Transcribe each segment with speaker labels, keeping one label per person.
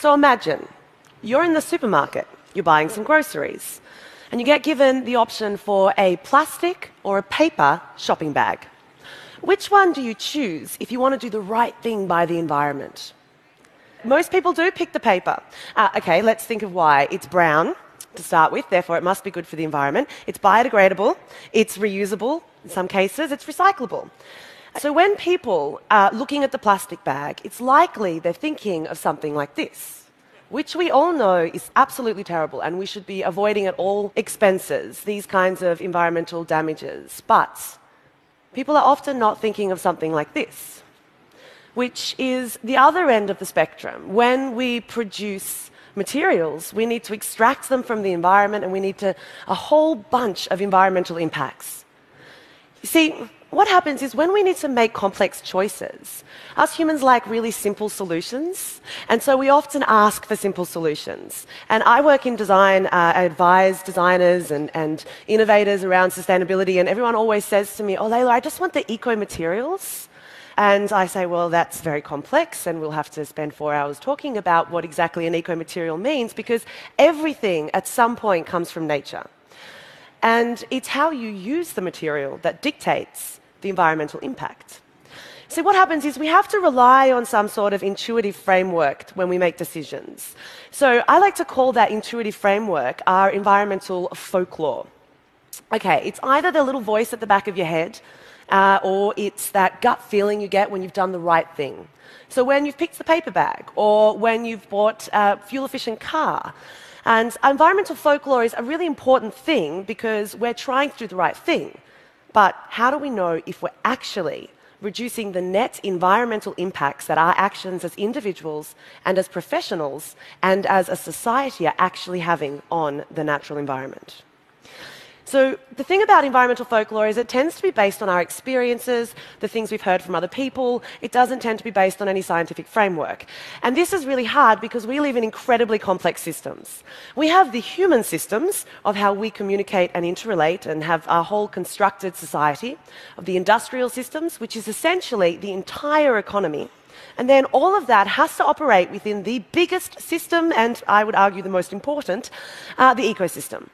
Speaker 1: So imagine you're in the supermarket, you're buying some groceries, and you get given the option for a plastic or a paper shopping bag. Which one do you choose if you want to do the right thing by the environment? Most people do pick the paper. Uh, okay, let's think of why. It's brown to start with, therefore, it must be good for the environment. It's biodegradable, it's reusable, in some cases, it's recyclable. So when people are looking at the plastic bag, it's likely they're thinking of something like this, which we all know is absolutely terrible and we should be avoiding at all expenses, these kinds of environmental damages. But people are often not thinking of something like this, which is the other end of the spectrum. When we produce materials, we need to extract them from the environment and we need to a whole bunch of environmental impacts. You see, what happens is when we need to make complex choices, us humans like really simple solutions, and so we often ask for simple solutions. And I work in design, uh, I advise designers and, and innovators around sustainability, and everyone always says to me, Oh, Leyla, I just want the eco materials. And I say, well, that's very complex, and we'll have to spend four hours talking about what exactly an eco material means because everything at some point comes from nature. And it's how you use the material that dictates the environmental impact. So, what happens is we have to rely on some sort of intuitive framework when we make decisions. So, I like to call that intuitive framework our environmental folklore. Okay, it's either the little voice at the back of your head, uh, or it's that gut feeling you get when you've done the right thing. So, when you've picked the paper bag, or when you've bought a fuel efficient car. And environmental folklore is a really important thing because we're trying to do the right thing. But how do we know if we're actually reducing the net environmental impacts that our actions as individuals and as professionals and as a society are actually having on the natural environment? So, the thing about environmental folklore is it tends to be based on our experiences, the things we've heard from other people. It doesn't tend to be based on any scientific framework. And this is really hard because we live in incredibly complex systems. We have the human systems of how we communicate and interrelate and have our whole constructed society, of the industrial systems, which is essentially the entire economy. And then all of that has to operate within the biggest system, and I would argue the most important, uh, the ecosystem.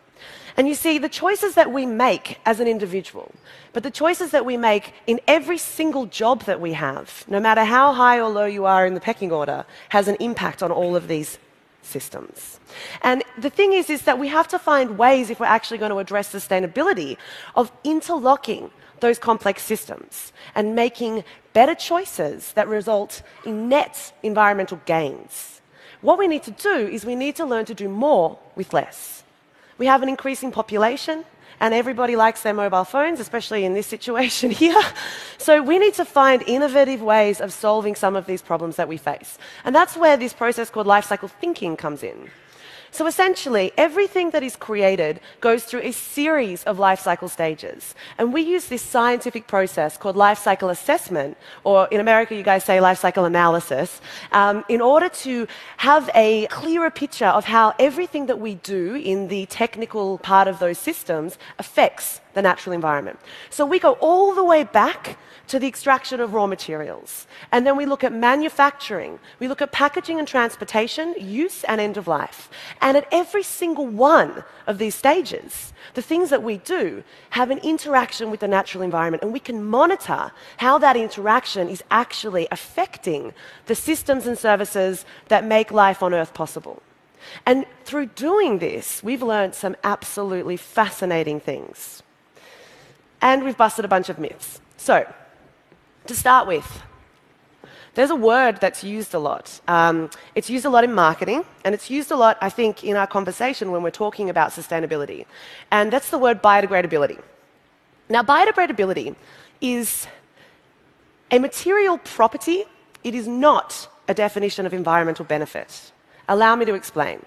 Speaker 1: And you see, the choices that we make as an individual, but the choices that we make in every single job that we have, no matter how high or low you are in the pecking order, has an impact on all of these systems. And the thing is, is that we have to find ways, if we're actually going to address sustainability, of interlocking those complex systems and making better choices that result in net environmental gains. What we need to do is we need to learn to do more with less. We have an increasing population, and everybody likes their mobile phones, especially in this situation here. So we need to find innovative ways of solving some of these problems that we face. And that's where this process called life cycle thinking comes in. So essentially, everything that is created goes through a series of life cycle stages. And we use this scientific process called life cycle assessment, or in America, you guys say life cycle analysis, um, in order to have a clearer picture of how everything that we do in the technical part of those systems affects the natural environment. So we go all the way back to the extraction of raw materials. And then we look at manufacturing, we look at packaging and transportation, use and end of life. And at every single one of these stages, the things that we do have an interaction with the natural environment, and we can monitor how that interaction is actually affecting the systems and services that make life on Earth possible. And through doing this, we've learned some absolutely fascinating things. And we've busted a bunch of myths. So, to start with, there's a word that's used a lot. Um, it's used a lot in marketing, and it's used a lot, I think, in our conversation when we're talking about sustainability. And that's the word biodegradability. Now, biodegradability is a material property, it is not a definition of environmental benefit. Allow me to explain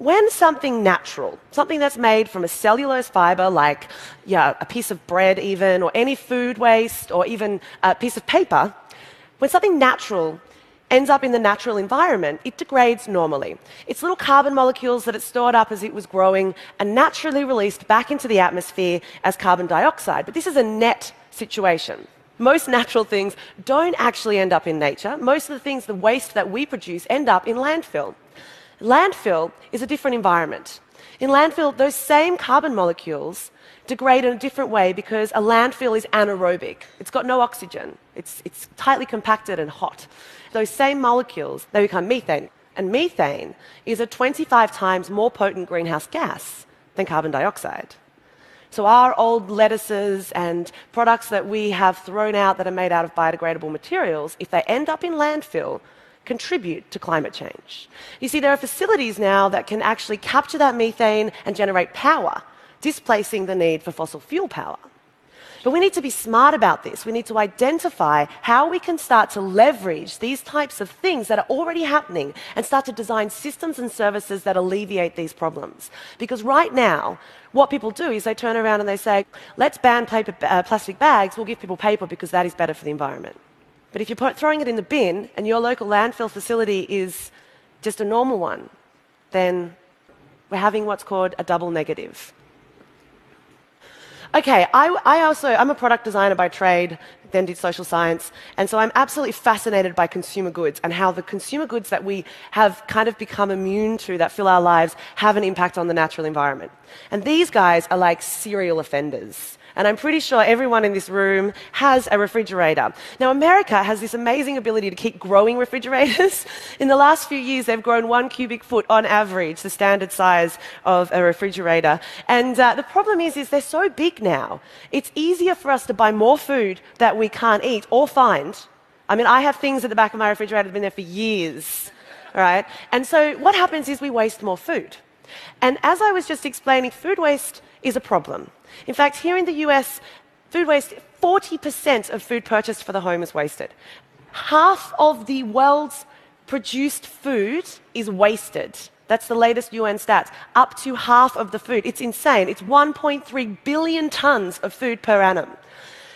Speaker 1: when something natural, something that's made from a cellulose fiber, like yeah, a piece of bread, even, or any food waste, or even a piece of paper, when something natural ends up in the natural environment, it degrades normally. It's little carbon molecules that it stored up as it was growing are naturally released back into the atmosphere as carbon dioxide. But this is a net situation. most natural things don't actually end up in nature. Most of the things, the waste that we produce, end up in landfill. Landfill is a different environment. In landfill, those same carbon molecules degrade in a different way because a landfill is anaerobic. It's got no oxygen, it's, it's tightly compacted and hot. Those same molecules, they become methane. And methane is a 25 times more potent greenhouse gas than carbon dioxide. So, our old lettuces and products that we have thrown out that are made out of biodegradable materials, if they end up in landfill, contribute to climate change. You see, there are facilities now that can actually capture that methane and generate power, displacing the need for fossil fuel power. But we need to be smart about this. We need to identify how we can start to leverage these types of things that are already happening and start to design systems and services that alleviate these problems. Because right now, what people do is they turn around and they say, let's ban paper, uh, plastic bags, we'll give people paper because that is better for the environment. But if you're throwing it in the bin and your local landfill facility is just a normal one, then we're having what's called a double negative. Okay, I, I, also, I'm a product designer by trade, then did social science, and so I'm absolutely fascinated by consumer goods and how the consumer goods that we have kind of become immune to that fill our lives have an impact on the natural environment. And these guys are like serial offenders. And I'm pretty sure everyone in this room has a refrigerator. Now, America has this amazing ability to keep growing refrigerators. in the last few years, they've grown one cubic foot on average, the standard size of a refrigerator. And uh, the problem is, is they're so big now. It's easier for us to buy more food that we can't eat or find. I mean, I have things at the back of my refrigerator that have been there for years. Right? And so what happens is we waste more food. And as I was just explaining, food waste is a problem. In fact, here in the US, food waste, 40% of food purchased for the home is wasted. Half of the world's produced food is wasted. That's the latest UN stats. Up to half of the food. It's insane. It's 1.3 billion tons of food per annum.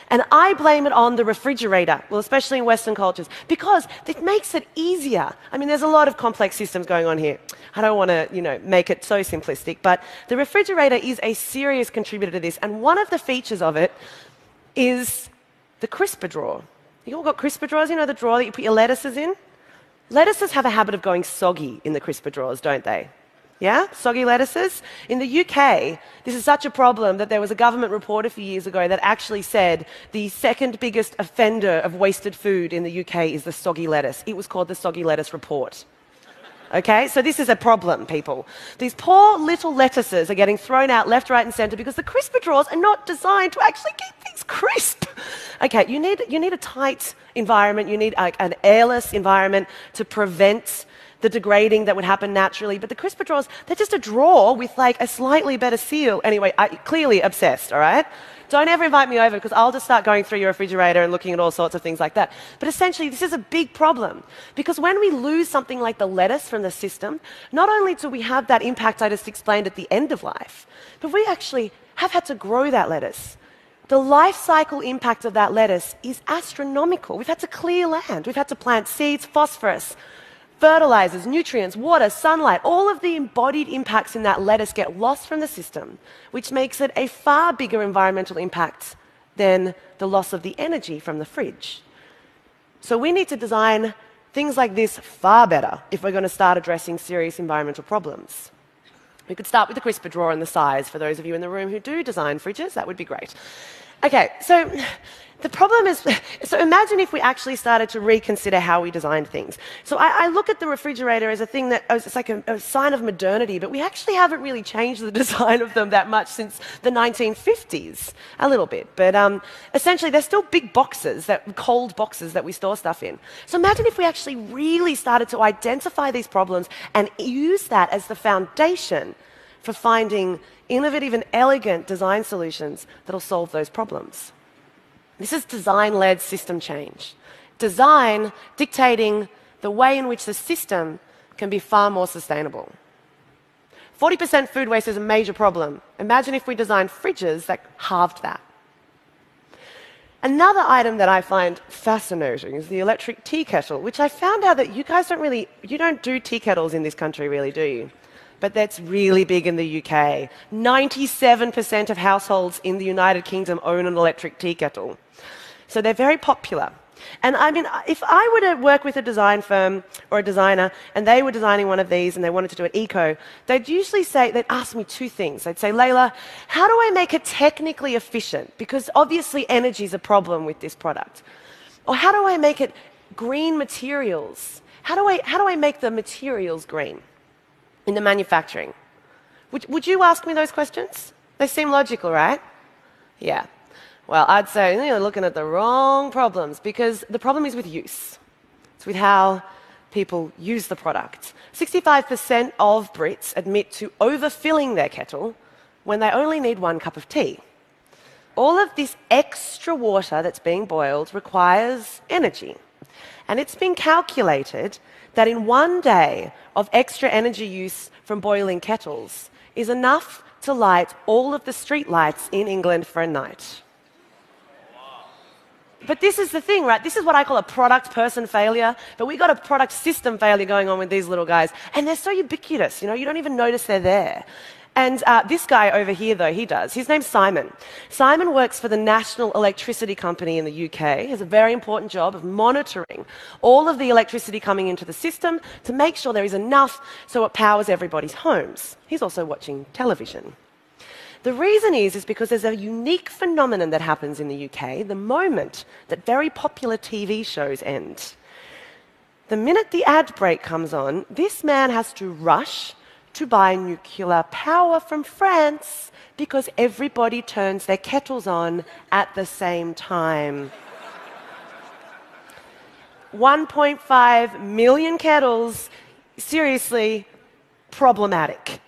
Speaker 1: And I blame it on the refrigerator, well, especially in Western cultures, because it makes it easier. I mean, there's a lot of complex systems going on here. I don't want to, you know, make it so simplistic, but the refrigerator is a serious contributor to this. And one of the features of it is the crisper drawer. You all got crisper drawers, you know, the drawer that you put your lettuces in? Lettuces have a habit of going soggy in the crisper drawers, don't they? Yeah? Soggy lettuces. In the UK, this is such a problem that there was a government report a few years ago that actually said the second biggest offender of wasted food in the UK is the soggy lettuce. It was called the Soggy Lettuce Report. Okay, so this is a problem, people. These poor little lettuces are getting thrown out left, right, and centre because the crisper drawers are not designed to actually keep things crisp. Okay, you need, you need a tight environment, you need a, an airless environment to prevent the degrading that would happen naturally. But the crisper drawers, they're just a drawer with like a slightly better seal. Anyway, I, clearly obsessed, all right? Don't ever invite me over because I'll just start going through your refrigerator and looking at all sorts of things like that. But essentially, this is a big problem because when we lose something like the lettuce from the system, not only do we have that impact I just explained at the end of life, but we actually have had to grow that lettuce. The life cycle impact of that lettuce is astronomical. We've had to clear land, we've had to plant seeds, phosphorus, fertilizers, nutrients, water, sunlight, all of the embodied impacts in that lettuce get lost from the system, which makes it a far bigger environmental impact than the loss of the energy from the fridge. So we need to design things like this far better if we're going to start addressing serious environmental problems. We could start with the crisper drawer and the size. For those of you in the room who do design fridges, that would be great. Okay, so the problem is, so imagine if we actually started to reconsider how we designed things. So I, I look at the refrigerator as a thing that oh, it's like a, a, sign of modernity, but we actually haven't really changed the design of them that much since the 1950s, a little bit. But um, essentially, they're still big boxes, that cold boxes that we store stuff in. So imagine if we actually really started to identify these problems and use that as the foundation for finding innovative and elegant design solutions that'll solve those problems. This is design led system change. Design dictating the way in which the system can be far more sustainable. 40% food waste is a major problem. Imagine if we designed fridges that halved that. Another item that I find fascinating is the electric tea kettle, which I found out that you guys don't really, you don't do tea kettles in this country, really, do you? But that's really big in the UK. 97% of households in the United Kingdom own an electric tea kettle. So they're very popular. And I mean, if I were to work with a design firm or a designer and they were designing one of these and they wanted to do it eco, they'd usually say, they'd ask me two things. They'd say, Leyla, how do I make it technically efficient? Because obviously energy is a problem with this product. Or how do I make it green materials? How do I, how do I make the materials green in the manufacturing? Would, would you ask me those questions? They seem logical, right? Yeah. Well, I'd say you're looking at the wrong problems because the problem is with use. It's with how people use the product. 65% of Brits admit to overfilling their kettle when they only need one cup of tea. All of this extra water that's being boiled requires energy. And it's been calculated that in one day of extra energy use from boiling kettles is enough to light all of the street lights in England for a night. But this is the thing, right? This is what I call a product person failure. But we got a product system failure going on with these little guys. And they're so ubiquitous, you know, you don't even notice they're there. And uh, this guy over here, though, he does. His name's Simon. Simon works for the National Electricity Company in the UK. He has a very important job of monitoring all of the electricity coming into the system to make sure there is enough so it powers everybody's homes. He's also watching television. The reason is, is because there's a unique phenomenon that happens in the UK the moment that very popular TV shows end. The minute the ad break comes on, this man has to rush to buy nuclear power from France because everybody turns their kettles on at the same time. 1.5 million kettles, seriously problematic.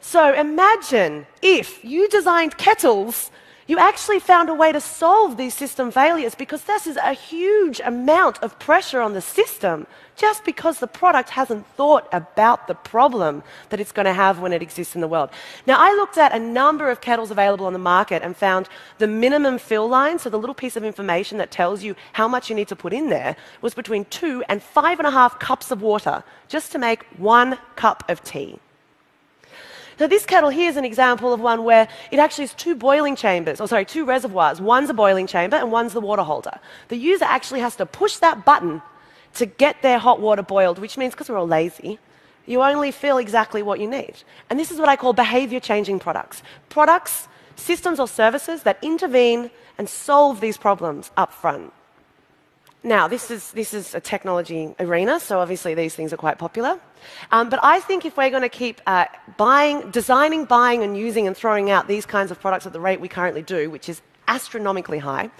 Speaker 1: So imagine if you designed kettles, you actually found a way to solve these system failures because this is a huge amount of pressure on the system just because the product hasn't thought about the problem that it's going to have when it exists in the world. Now, I looked at a number of kettles available on the market and found the minimum fill line, so the little piece of information that tells you how much you need to put in there, was between two and five and a half cups of water just to make one cup of tea. So this kettle here is an example of one where it actually has two boiling chambers, or sorry, two reservoirs. One's a boiling chamber and one's the water holder. The user actually has to push that button to get their hot water boiled, which means because we're all lazy, you only fill exactly what you need. And this is what I call behavior changing products. Products, systems or services that intervene and solve these problems up front. Now, this is, this is a technology arena, so obviously these things are quite popular. Um, but I think if we're going to keep uh, buying, designing, buying, and using and throwing out these kinds of products at the rate we currently do, which is astronomically high,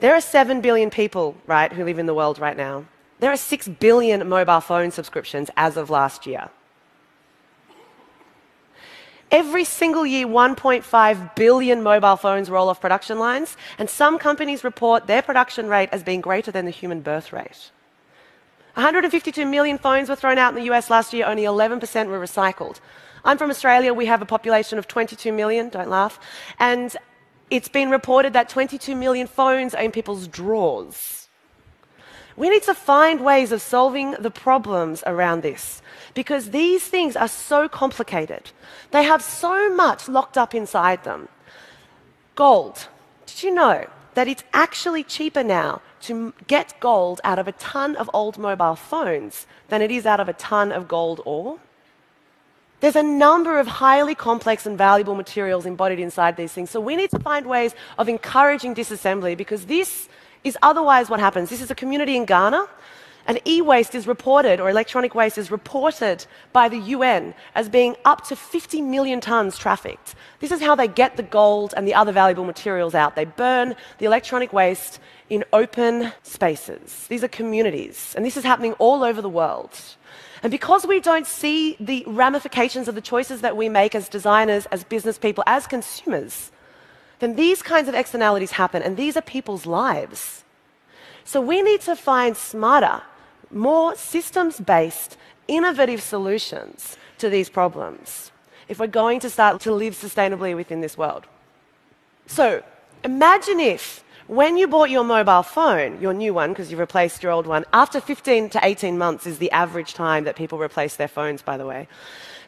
Speaker 1: there are 7 billion people, right, who live in the world right now. There are 6 billion mobile phone subscriptions as of last year. Every single year, 1.5 billion mobile phones roll off production lines, and some companies report their production rate as being greater than the human birth rate. 152 million phones were thrown out in the US last year, only 11% were recycled. I'm from Australia, we have a population of 22 million, don't laugh, and it's been reported that 22 million phones are in people's drawers. We need to find ways of solving the problems around this because these things are so complicated. They have so much locked up inside them. Gold. Did you know that it's actually cheaper now to get gold out of a ton of old mobile phones than it is out of a ton of gold ore? There's a number of highly complex and valuable materials embodied inside these things. So we need to find ways of encouraging disassembly because this is otherwise what happens. This is a community in Ghana. And e waste is reported, or electronic waste is reported by the UN as being up to 50 million tons trafficked. This is how they get the gold and the other valuable materials out. They burn the electronic waste in open spaces. These are communities, and this is happening all over the world. And because we don't see the ramifications of the choices that we make as designers, as business people, as consumers, then these kinds of externalities happen, and these are people's lives. So we need to find smarter, more systems based, innovative solutions to these problems if we're going to start to live sustainably within this world. So imagine if When you bought your mobile phone, your new one, because you replaced your old one, after 15 to 18 months is the average time that people replace their phones, by the way.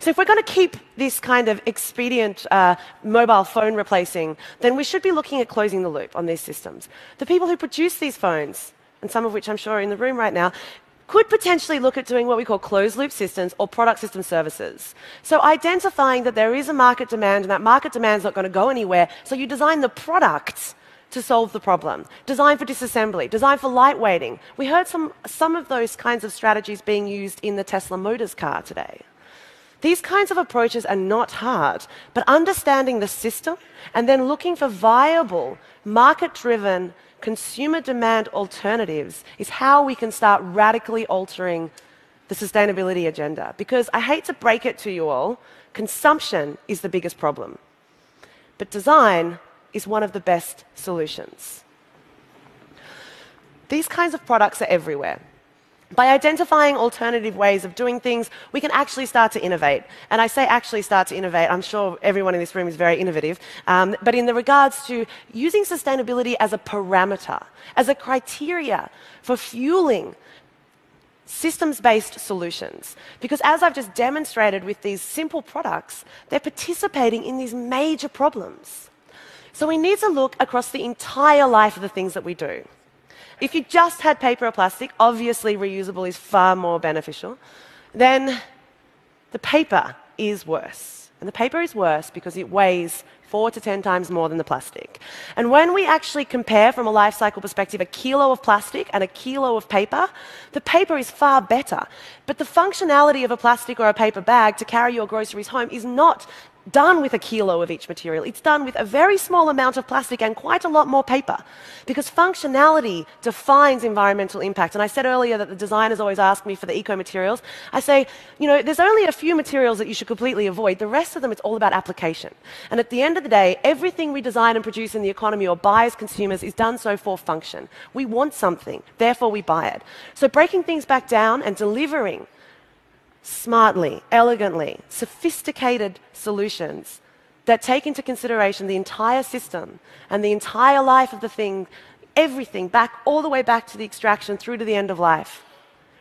Speaker 1: So, if we're going to keep this kind of expedient uh, mobile phone replacing, then we should be looking at closing the loop on these systems. The people who produce these phones, and some of which I'm sure are in the room right now, could potentially look at doing what we call closed loop systems or product system services. So identifying that there is a market demand and that market demand is not going to go anywhere, so you design the product to solve the problem. Design for disassembly, design for lightweighting. We heard some, some of those kinds of strategies being used in the Tesla Motors car today. These kinds of approaches are not hard, but understanding the system and then looking for viable, market driven consumer demand alternatives is how we can start radically altering the sustainability agenda. Because I hate to break it to you all, consumption is the biggest problem. But design is one of the best solutions. These kinds of products are everywhere. By identifying alternative ways of doing things, we can actually start to innovate. And I say actually start to innovate, I'm sure everyone in this room is very innovative. Um, but in the regards to using sustainability as a parameter, as a criteria for fueling systems based solutions. Because as I've just demonstrated with these simple products, they're participating in these major problems. So we need to look across the entire life of the things that we do. If you just had paper or plastic, obviously reusable is far more beneficial. Then the paper is worse. And the paper is worse because it weighs four to 10 times more than the plastic. And when we actually compare from a life cycle perspective a kilo of plastic and a kilo of paper, the paper is far better. But the functionality of a plastic or a paper bag to carry your groceries home is not done with a kilo of each material. It's done with a very small amount of plastic and quite a lot more paper. Because functionality defines environmental impact. And I said earlier that the designers always ask me for the eco materials. I say, you know, there's only a few materials that you should completely avoid. The rest of them, it's all about application. And at the end of the day, everything we design and produce in the economy or buy as consumers is done so for function. We want something, therefore we buy it. So breaking things back down and delivering smartly, elegantly, sophisticated solutions that take into consideration the entire system and the entire life of the thing, everything, back all the way back to the extraction through to the end of life.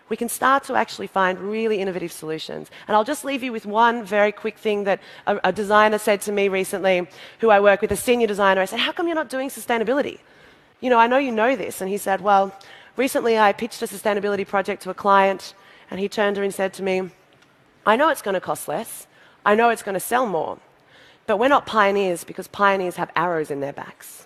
Speaker 1: We can start to actually find really innovative solutions. And I'll just leave you with one very quick thing that a, a designer said to me recently, who I work with, a senior designer. I said, How come you're not doing sustainability? You know, I know you know this. And he said, Well, recently I pitched a sustainability project to a client and he turned to her and said to me, I know it's going to cost less. I know it's going to sell more. But we're not pioneers because pioneers have arrows in their backs.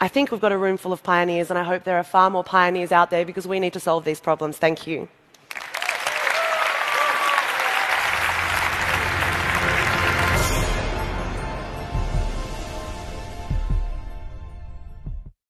Speaker 1: I think we've got a room full of pioneers, and I hope there are far more pioneers out there because we need to solve these problems. Thank you.